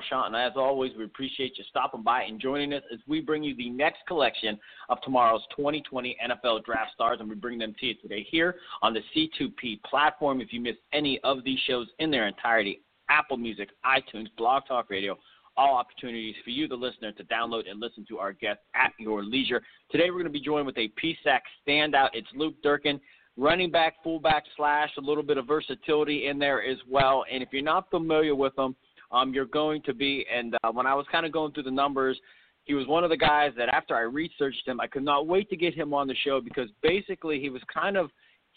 Marchionte, and as always, we appreciate you stopping by and joining us as we bring you the next collection of tomorrow's 2020 NFL Draft Stars, and we bring them to you today here on the C2P platform. If you missed any of these shows in their entirety, Apple Music, iTunes, Blog Talk Radio, all opportunities for you, the listener, to download and listen to our guests at your leisure. Today, we're going to be joined with a PSAC standout. It's Luke Durkin running back, fullback slash, a little bit of versatility in there as well. And if you're not familiar with him, um, you're going to be. And uh, when I was kind of going through the numbers, he was one of the guys that after I researched him, I could not wait to get him on the show because basically he was kind of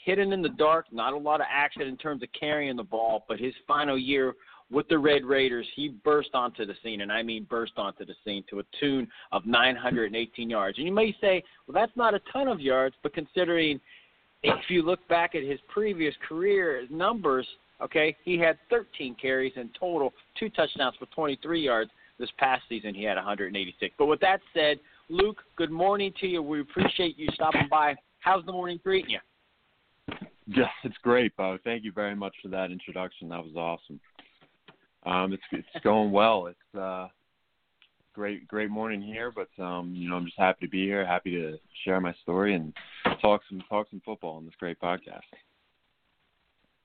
hidden in the dark, not a lot of action in terms of carrying the ball, but his final year with the Red Raiders, he burst onto the scene, and I mean burst onto the scene to a tune of 918 yards. And you may say, well, that's not a ton of yards, but considering if you look back at his previous career numbers, okay, he had 13 carries in total, two touchdowns for 23 yards. This past season, he had 186. But with that said, Luke, good morning to you. We appreciate you stopping by. How's the morning treating you? Yes, it's great, Bo. Thank you very much for that introduction. That was awesome. Um, it's it's going well. It's uh, great great morning here, but um, you know I'm just happy to be here, happy to share my story and talk some talk some football on this great podcast.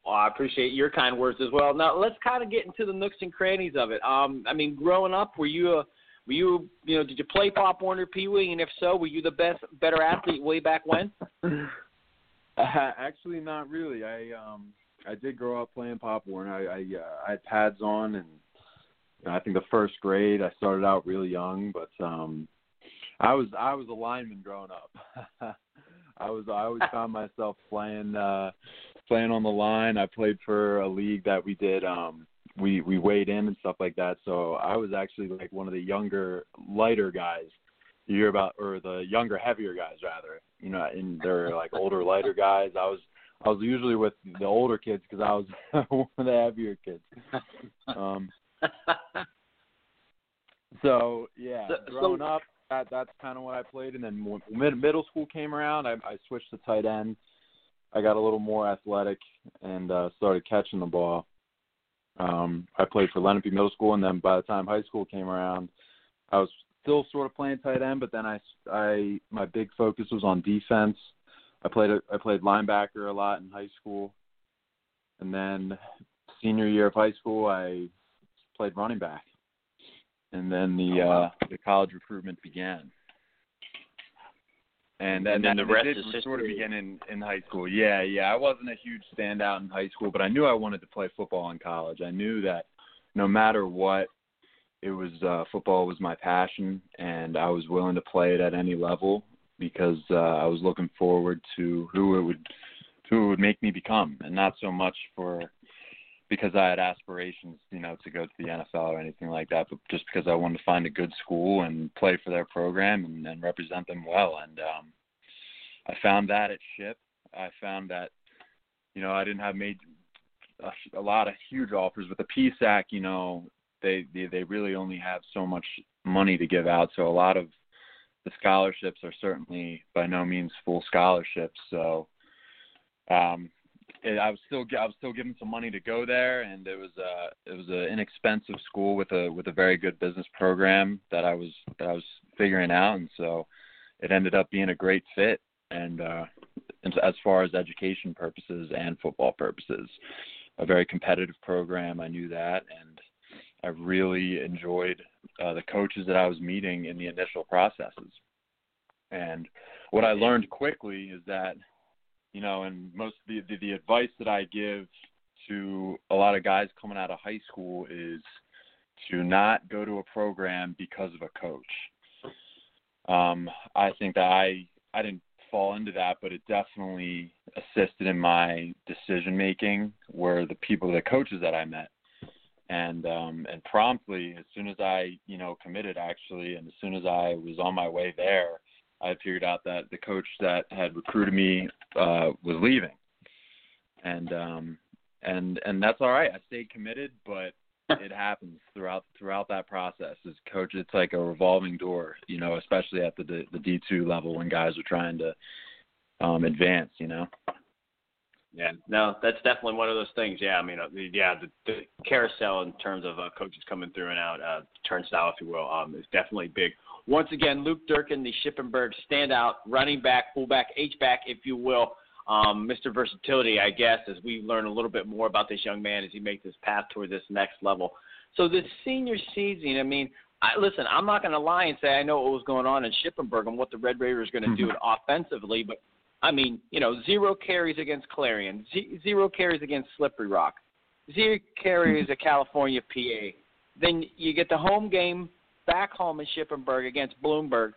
Well, I appreciate your kind words as well. Now let's kind of get into the nooks and crannies of it. Um, I mean, growing up, were you a were you you know did you play Pop Warner Pee Wee, and if so, were you the best better athlete way back when? Uh, actually, not really. I um I did grow up playing Pop Warner. I I, uh, I had pads on, and you know, I think the first grade I started out really young, but um I was I was a lineman growing up. I was I always found myself playing uh playing on the line. I played for a league that we did um we we weighed in and stuff like that. So I was actually like one of the younger lighter guys you hear about or the younger heavier guys rather. You know, and they're like older lighter guys. I was I was usually with the older kids because I was one of the heavier kids. Um so yeah, So- growing so- up, that that's kind of what I played. And then when mid, middle school came around, I, I switched to tight end. I got a little more athletic and uh, started catching the ball. Um, I played for Lenape Middle School, and then by the time high school came around, I was still sort of playing tight end. But then I, I my big focus was on defense. I played a, I played linebacker a lot in high school, and then senior year of high school, I played running back and then the Oh, uh the college recruitment began. And And then that- the rest it is sort of begin in in high school. Yeah, yeah. I wasn't a huge standout in high school, but I knew I wanted to play football in college. I knew that no matter what, it was uh football was my passion and I was willing to play it at any level because uh I was looking forward to who it would who it would make me become and not so much for because I had aspirations, you know, to go to the NFL or anything like that, but just because I wanted to find a good school and play for their program and, and represent them well. And um, I found that at Ship. I found that, you know, I didn't have made a, a lot of huge offers with the PSAC. You know, they, they they really only have so much money to give out, so a lot of the scholarships are certainly by no means full scholarships. So. Um, it, I was still I was still given some money to go there, and it was uh it was an inexpensive school with a with a very good business program that I was that I was figuring out, and so it ended up being a great fit. And uh, as far as education purposes and football purposes, a very competitive program. I knew that, and I really enjoyed uh, the coaches that I was meeting in the initial processes. And what I learned quickly is that you know, and most of the, the the advice that I give to a lot of guys coming out of high school is to not go to a program because of a coach. Um, I think that I I didn't fall into that, but it definitely assisted in my decision making. Were the people, the coaches that I met, and um, and promptly, as soon as I you know committed actually, and as soon as I was on my way there, I figured out that the coach that had recruited me uh, was leaving, and um, and and that's all right. I stayed committed, but it happens throughout throughout that process. As coach, it's like a revolving door, you know, especially at the the D two level when guys are trying to um, advance, you know. Yeah, no, that's definitely one of those things. Yeah, I mean, uh, yeah, the, the carousel in terms of uh, coaches coming through and out, uh, turnstile, if you will, um, is definitely big. Once again, Luke Durkin, the Shippensburg standout running back, fullback, H back, if you will um, Mr. Versatility, I guess, as we learn a little bit more about this young man as he makes his path toward this next level. So this senior season, I mean, I, listen, I'm not going to lie and say I know what was going on in Shippensburg and what the Red Raiders are going to mm-hmm. do offensively, but I mean, you know, zero carries against Clarion, z- zero carries against Slippery Rock, zero carries mm-hmm. at California PA. Then you get the home game back home in Shippensburg against Bloomsburg,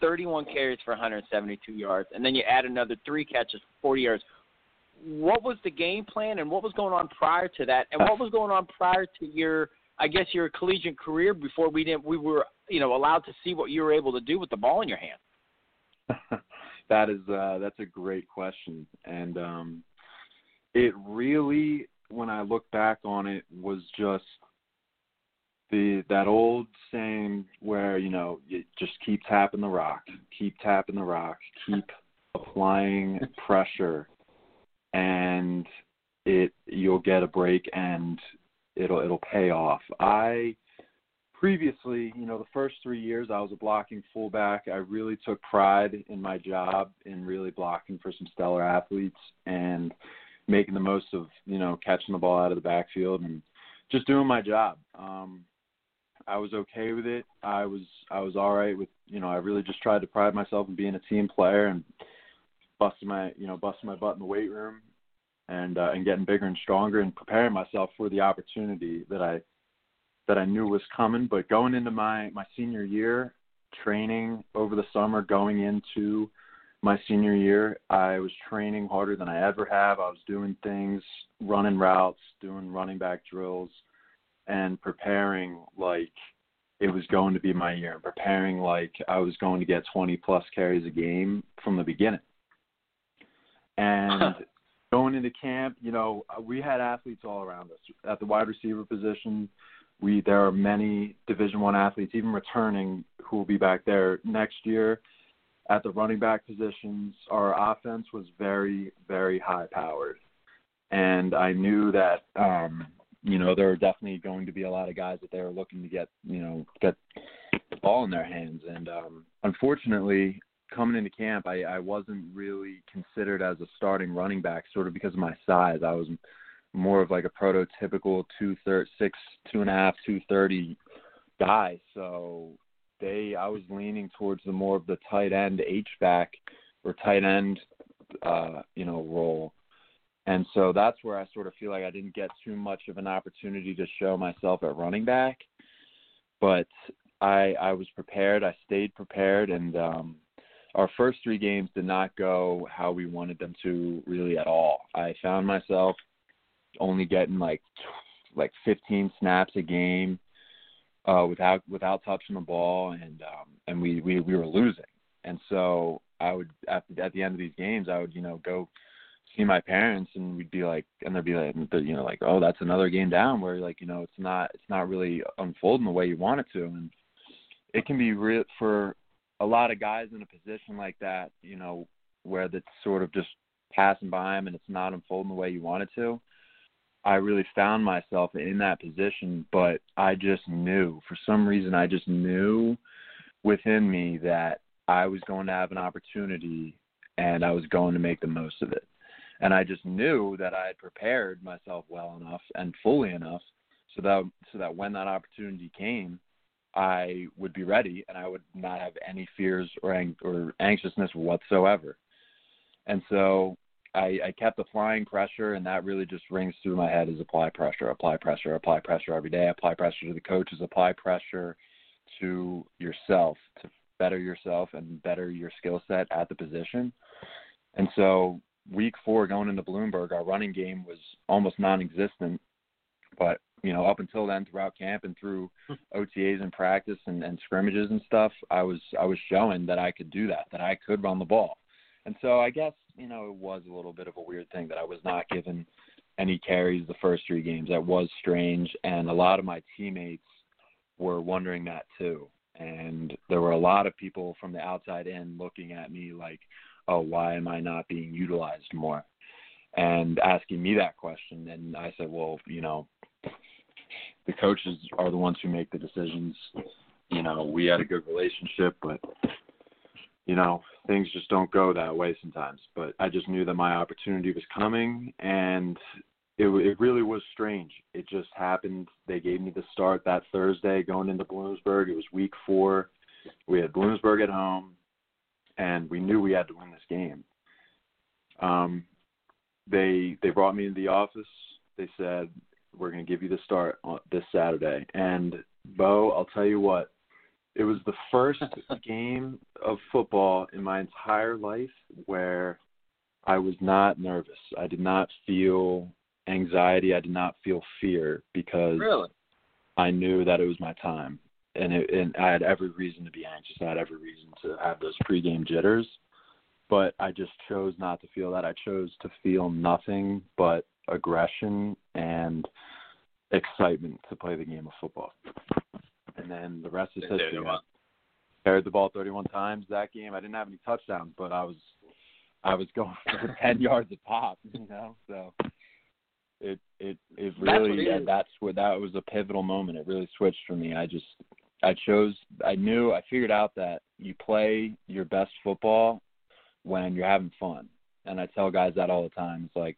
31 carries for 172 yards, and then you add another three catches for 40 yards. What was the game plan, and what was going on prior to that, and what was going on prior to your, I guess, your collegiate career before we didn't, we were, you know, allowed to see what you were able to do with the ball in your hand? that is, uh, that's a great question, and um, it really, when I look back on it, was just the that old saying where you know you just keep tapping the rock, keep tapping the rock, keep applying pressure, and it you'll get a break and it'll it'll pay off. I previously, you know, the first three years I was a blocking fullback. I really took pride in my job in really blocking for some stellar athletes and making the most of you know catching the ball out of the backfield and just doing my job. Um, I was okay with it. I was I was all right with you know I really just tried to pride myself in being a team player and busting my you know busting my butt in the weight room and uh, and getting bigger and stronger and preparing myself for the opportunity that I that I knew was coming. But going into my my senior year, training over the summer, going into my senior year, I was training harder than I ever have. I was doing things, running routes, doing running back drills and preparing like it was going to be my year, and preparing like I was going to get 20 plus carries a game from the beginning. And going into camp, you know, we had athletes all around us at the wide receiver position. We there are many Division One athletes, even returning, who will be back there next year. At the running back positions, our offense was very, very high powered, and I knew that um, you know, there are definitely going to be a lot of guys that they are looking to get, you know, get the ball in their hands. And um, unfortunately, coming into camp, I, I wasn't really considered as a starting running back, sort of because of my size. I was more of like a prototypical two third, six, two and a half, two thirty guy. So they, I was leaning towards the more of the tight end H back or tight end, uh, you know, role and so that's where I sort of feel like I didn't get too much of an opportunity to show myself at running back. But I I was prepared. I stayed prepared, and um, our first three games did not go how we wanted them to really at all. I found myself only getting like like 15 snaps a game uh, without without touching the ball, and um, and we, we we were losing. And so I would at at the end of these games, I would you know go see my parents and we'd be like and they'd be like you know like oh that's another game down where like you know it's not it's not really unfolding the way you want it to. And it can be real for a lot of guys in a position like that you know where that's sort of just passing by them and it's not unfolding the way you want it to i really found myself in that position. But i just knew for some reason i just knew within me that i was going to have an opportunity and i was going to make the most of it and I just knew that I had prepared myself well enough and fully enough so that so that when that opportunity came, I would be ready and I would not have any fears or ang- or anxiousness whatsoever. And so I, I kept applying pressure, and that really just rings through my head: is apply pressure, apply pressure, apply pressure every day, apply pressure to the coaches, apply pressure to yourself to better yourself and better your skill set at the position. And so, week four going into Bloomsburg, our running game was almost non-existent, but you know, up until then, throughout camp and through. OTAs and practice and, and scrimmages and stuff, I was I was showing that I could do that, that I could run the ball. And so I guess you know it was a little bit of a weird thing that I was not given any carries the first three games. That was strange, and a lot of my teammates were wondering that too. And there were a lot of people from the outside in looking at me like, "Oh, why am I not being utilized more?" And asking me that question. And I said, "Well, you know, the coaches are the ones who make the decisions. You know, we had a good relationship, but you know, things just don't go that way sometimes. But I just knew that my opportunity was coming, and it, it really was strange. It just happened. They gave me the start that Thursday going into Bloomsburg. It was week four. We had Bloomsburg at home, and we knew we had to win this game. Um, they they brought me into the office. They said, we're going to give you the start on this Saturday. And Bo, I'll tell you what, it was the first game of football in my entire life where I was not nervous. I did not feel anxiety. I did not feel fear because really? I knew that it was my time, and it, and I had every reason to be anxious. I had every reason to have those pregame jitters, but I just chose not to feel that. I chose to feel nothing but aggression and excitement to play the game of football. And then the rest is history. I carried the ball 31 times that game. I didn't have any touchdowns, but I was I was going for 10 yards a pop, you know. So it it it really that's, that's where that was a pivotal moment. It really switched for me. I just I chose I knew I figured out that you play your best football when you're having fun. And I tell guys that all the time. It's like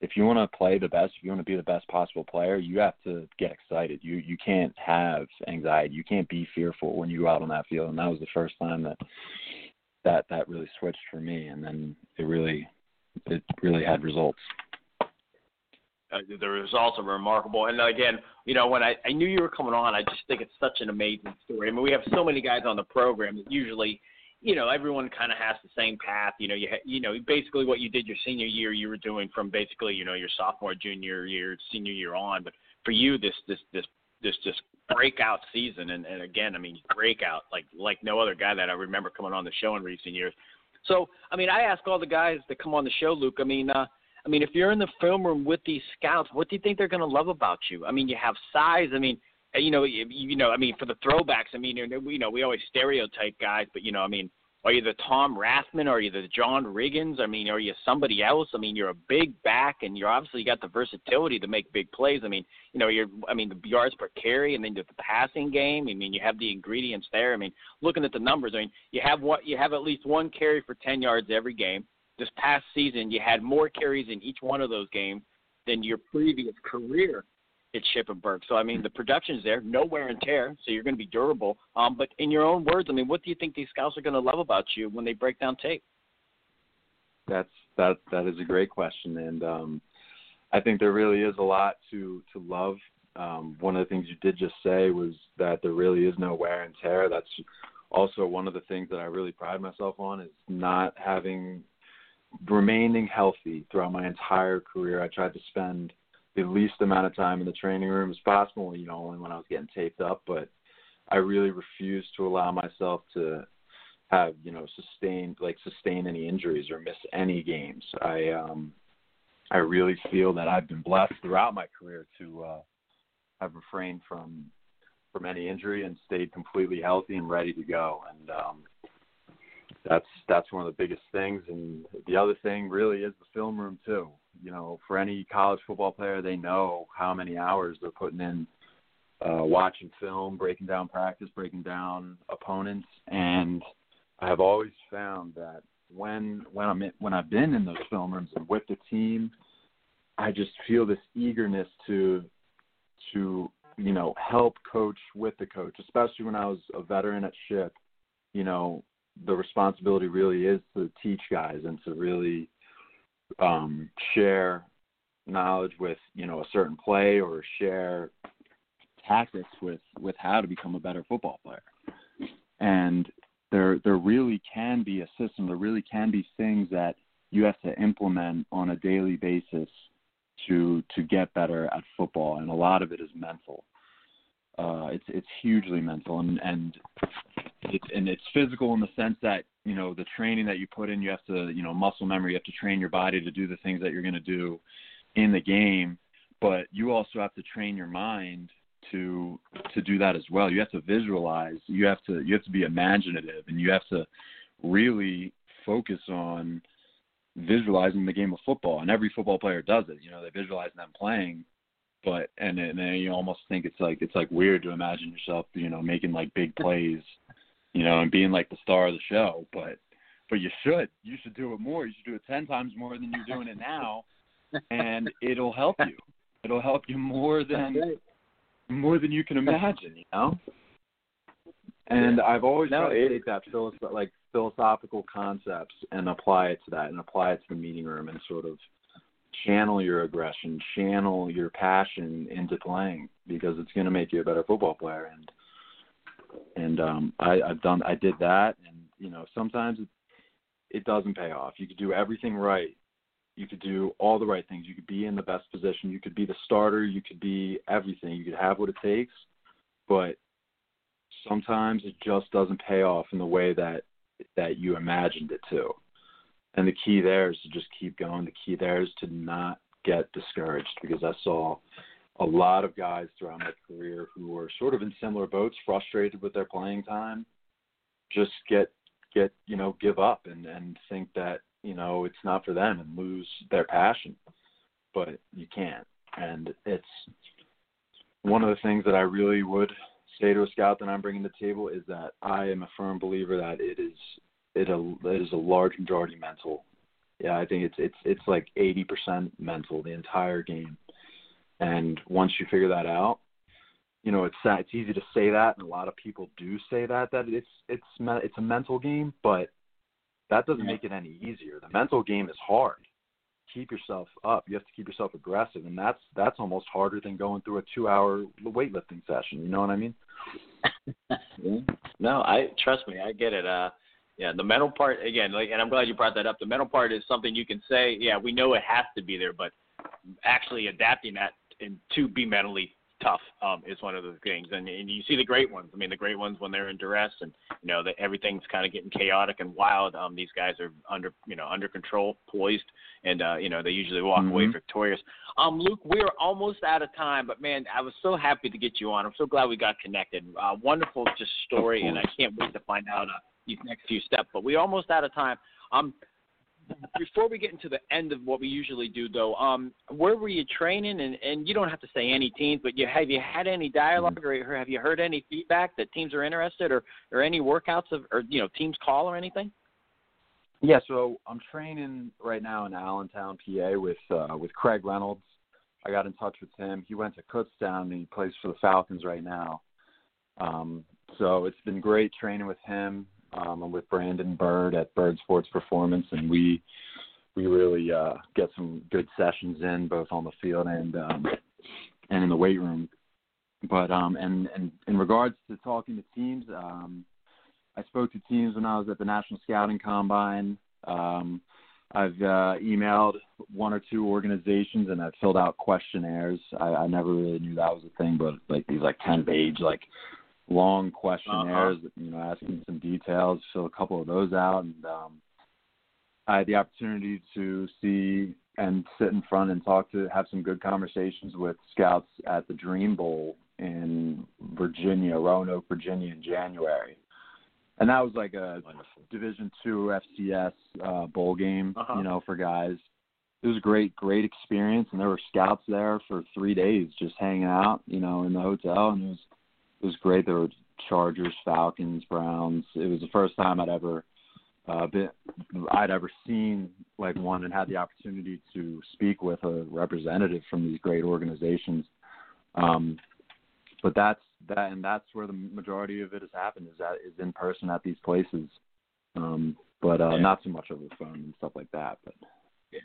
if you want to play the best, if you want to be the best possible player, you have to get excited. You you can't have anxiety. You can't be fearful when you go out on that field. And that was the first time that that that really switched for me. And then it really it really had results. Uh, the results are remarkable. And again, you know, when I, I knew you were coming on, I just think it's such an amazing story. I mean, we have so many guys on the program that usually you know everyone kind of has the same path. You know, you ha- you know basically what you did your senior year, you were doing from basically you know your sophomore, junior year, senior year on. But for you, this this this this just breakout season, and, and again, I mean breakout like like no other guy that I remember coming on the show in recent years. So I mean, I ask all the guys that come on the show, Luke. I mean. uh I mean, if you're in the film room with these scouts, what do you think they're going to love about you? I mean, you have size. I mean, you know, you, you know, I mean, for the throwbacks, I mean, you know, we always stereotype guys, but you know, I mean, are you the Tom Rathman? Are you the John Riggins? I mean, are you somebody else? I mean, you're a big back, and you're obviously got the versatility to make big plays. I mean, you know, you're, I mean, the yards per carry, and then the passing game. I mean, you have the ingredients there. I mean, looking at the numbers, I mean, you have what you have at least one carry for 10 yards every game. This past season, you had more carries in each one of those games than your previous career it's Shippensburg. So I mean, the production's there, no wear and tear, so you're going to be durable. Um, but in your own words, I mean, what do you think these scouts are going to love about you when they break down tape? That's that that is a great question, and um, I think there really is a lot to to love. Um, one of the things you did just say was that there really is no wear and tear. That's also one of the things that I really pride myself on is not having remaining healthy throughout my entire career. I tried to spend the least amount of time in the training room as possible, you know, only when I was getting taped up, but I really refused to allow myself to have, you know, sustain like sustain any injuries or miss any games. I um I really feel that I've been blessed throughout my career to uh have refrained from from any injury and stayed completely healthy and ready to go. And um that's that's one of the biggest things. And the other thing really is the film room too. You know for any college football player they know how many hours they're putting in uh watching film breaking down practice breaking down opponents. And i have always found that when when i'm in, when i've been in those film rooms and with the team i just feel this eagerness to to you know help coach with the coach especially when i was a veteran at ship you know the responsibility really is to teach guys and to really um, share knowledge with you know a certain play or share tactics with with how to become a better football player. And there there really can be a system. There really can be things that you have to implement on a daily basis to to get better at football, and a lot of it is mental. Uh, it's it's hugely mental, and and it's and it's physical in the sense that you know the training that you put in, you have to you know muscle memory, you have to train your body to do the things that you're going to do in the game, but you also have to train your mind to to do that as well. You have to visualize. You have to you have to be imaginative, and you have to really focus on visualizing the game of football. And every football player does it. You know, they visualize them playing, but and and then you almost think it's like it's like weird to imagine yourself, you know, making like big plays, you know, and being like the star of the show. But but you should you should do it more. You should do it ten times more than you're doing it now, and it'll help you. It'll help you more than more than you can imagine, you know. And I've always no, tried to take that philosoph- like philosophical concepts and apply it to that, and apply it to the meeting room, and sort of channel your aggression, channel your passion into playing because it's going to make you a better football player. And and um, I, I've done, I did that, and you know sometimes it, it doesn't pay off. You could do everything right, you could do all the right things. You could be in the best position. You could be the starter. You could be everything. You could have what it takes, but sometimes it just doesn't pay off in the way that that you imagined it to. And the key there is to just keep going. The key there is to not get discouraged because I saw a lot of guys throughout my career who were sort of in similar boats, frustrated with their playing time, just get get you know give up and and think that you know it's not for them and lose their passion but you can't and it's one of the things that i really would say to a scout that i'm bringing to the table is that i am a firm believer that it is it, a, it is a large majority mental yeah i think it's it's it's like 80% mental the entire game and once you figure that out you know it's it's easy to say that and a lot of people do say that that it's it's it's a mental game but that doesn't make it any easier. The mental game is hard. Keep yourself up. You have to keep yourself aggressive, and that's that's almost harder than going through a two-hour weightlifting session. You know what I mean? no, I trust me. I get it. Uh, yeah, the mental part again, like, and I'm glad you brought that up. The mental part is something you can say. Yeah, we know it has to be there, but actually adapting that and to be mentally tough um, is one of the things. And, and you see the great ones. I mean, the great ones when they're in duress and you know that everything's kind of getting chaotic and wild. Um, these guys are under you know under control, poised, and uh, you know they usually walk mm-hmm. away victorious. Um, Luke, we're almost out of time, but man, I was so happy to get you on. I'm so glad we got connected. Uh, wonderful just story, and I can't wait to find out uh, these next few steps. But we're almost out of time. Um, before we get into the end of what we usually do, though, um, where were you training? And, and you don't have to say any teams, but you have you had any dialogue or have you heard any feedback that teams are interested, or or any workouts of or you know teams call or anything? Yeah, so I'm training right now in Allentown, PA, with uh, with Craig Reynolds. I got in touch with him. He went to Kutztown and he plays for the Falcons right now. Um, so it's been great training with him. Um, I'm with Brandon Bird at Bird Sports Performance, and we we really uh, get some good sessions in both on the field and um, and in the weight room. But um, and and in regards to talking to teams, um, I spoke to teams when I was at the National Scouting Combine. Um, I've uh, emailed one or two organizations and I've filled out questionnaires. I, I never really knew that was a thing, but like these like ten page like long questionnaires, uh-huh. you know, asking some details, fill a couple of those out, and um, I had the opportunity to see and sit in front and talk to have some good conversations with scouts at the Dream Bowl in Virginia, Roanoke, Virginia, in January, and that was like a Wonderful. Division two FCS uh, bowl game, uh-huh. you know, for guys. It was a great, great experience, and there were scouts there for three days, just hanging out, you know, in the hotel, and it was it was great. There were Chargers, Falcons, Browns. It was the first time I'd ever uh, been I'd ever seen like one and had the opportunity to speak with a representative from these great organizations. Um, but that's that, and that's where the majority of it has happened is that is in person at these places. Um, but uh, yeah. not so much over the phone and stuff like that. But yeah.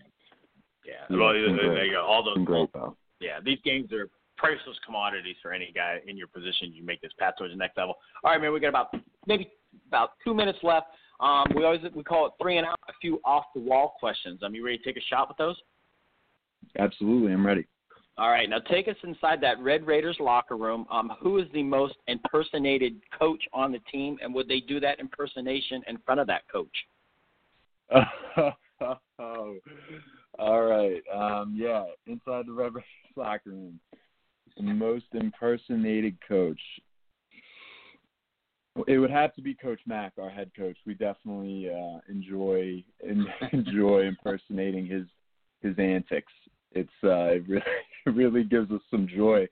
Yeah, Yeah, well, there you go. All those great though. yeah, these games are priceless commodities for any guy in your position. You make this path towards the next level. All right, man, we got about maybe about two minutes left. Um, we always we call it three and out. A few off the wall questions. Um, you ready to take a shot with those? Absolutely, I'm ready. All right, now take us inside that Red Raiders locker room. Um, who is the most impersonated coach on the team, and would they do that impersonation in front of that coach? all right. Um, yeah, inside the Red Raiders locker room, most impersonated coach. It would have to be Coach Mack, our head coach. We definitely uh, enjoy enjoy impersonating his his antics. It's uh, it really it really gives us some joy.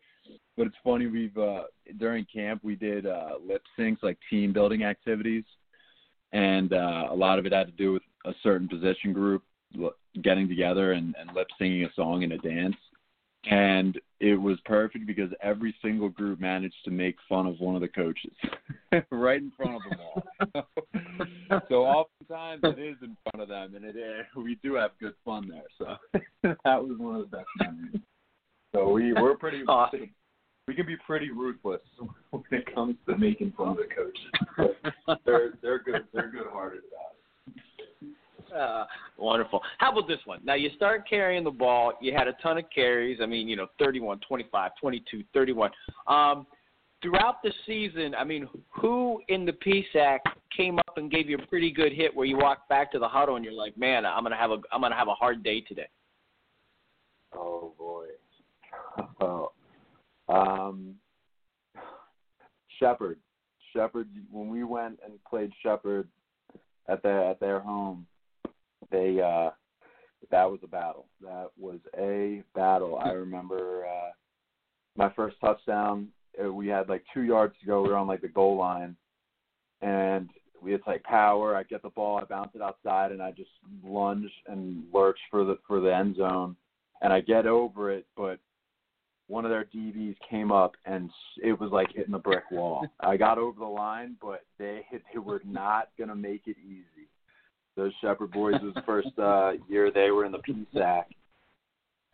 But it's funny we've uh, during camp we did uh, lip syncs like team building activities, and uh, a lot of it had to do with a certain position group getting together and, and lip singing a song and a dance. And it was perfect because every single group managed to make fun of one of the coaches right in front of them all. so oftentimes it is in front of them, and it is, we do have good fun there. So that was one of the best memories. So we we're pretty Awesome. we can be pretty ruthless when it comes to making fun of the coaches. They're they're good they're good hearted about it. Wonderful. How about this one? Now, you start carrying the ball. You had a ton of carries. I mean, you know, 31, 25, 22, 31. Um, throughout the season, I mean, who in the PSAC came up and gave you a pretty good hit where you walked back to the huddle and you're like, man, I'm gonna have a I'm gonna have a hard day today. Oh boy. Oh. Um Shepherd. Shepherd when we went and played Shepherd at their at their home, uh that was a battle. That was a battle. I remember uh my first touchdown, uh, we had like 2 yards to go. We were on like the goal line and we it's like power. I get the ball, I bounce it outside and I just lunge and lurch for the for the end zone and I get over it, but one of their DBs came up and it was like hitting a brick wall. I got over the line, but they they were not gonna make it easy. Those Shepherd boys was the first uh, year they were in the PSAC,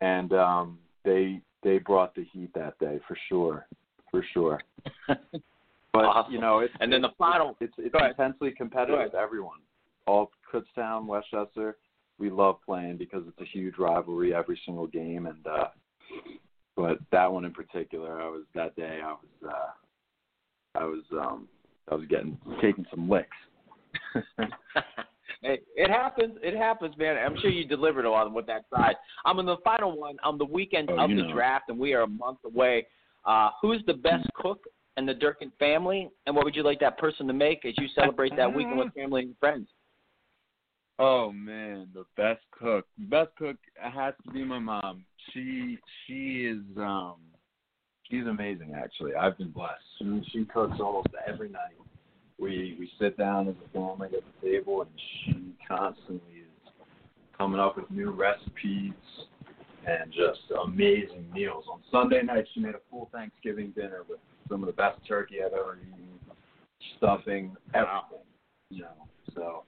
and um, they they brought the heat that day for sure, for sure. But Awesome. you know, it's And then the final- It's it's ahead. intensely competitive with everyone. All Kutztown, West Chester, we love playing because it's a huge rivalry every single game. And uh, but that one in particular, I was that day. I was uh, I was um, I was getting taking some licks. Hey, it happens. It happens, man. I'm sure you delivered a lot with that side. I'm in the final one on the weekend Oh, of the know. draft, and we are a month away. Uh, who's the best cook in the Durkin family, and what would you like that person to make as you celebrate that weekend with family and friends? Oh man, the best cook. Best cook has to be my mom. She she is um she's amazing actually. I've been blessed. She, she cooks almost every night. We we sit down as a family at the table and she constantly is coming up with new recipes and just amazing meals. On Sunday night she made a full Thanksgiving dinner with some of the best turkey I've ever eaten, stuffing, everything. You know, so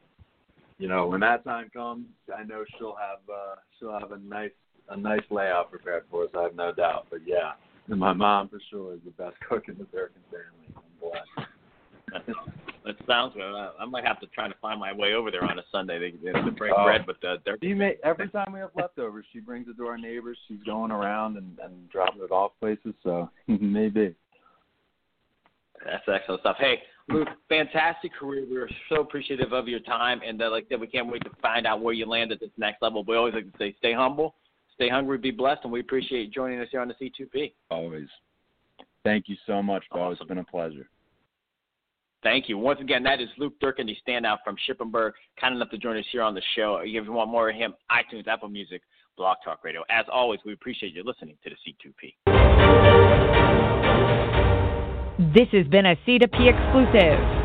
you know, when that time comes, I know she'll have uh she'll have a nice a nice layout prepared for us, I have no doubt. But yeah, and my mom for sure is the best cook in the Durkin family. I'm blessed. That sounds good. I, I might have to try to find my way over there on a Sunday to, to break Oh. bread with the. She may, every time we have leftovers, she brings it to our neighbors. She's going around and, and dropping it off places, so maybe. That's excellent stuff. Hey, Luke, fantastic career. We're so appreciative of your time, and uh, like I said, we can't wait to find out where you land at this next level. We always like to say, stay humble, stay hungry, be blessed, and we appreciate you joining us here on the C2P. Always. Thank you so much. It's Awesome. been a pleasure. Thank you. Once again, that is Luke Durkin, the standout from Shippensburg, kind enough to join us here on the show. If you want more of him, iTunes, Apple Music, Blog Talk Radio. As always, we appreciate you listening to the C2P. This has been a C2P exclusive.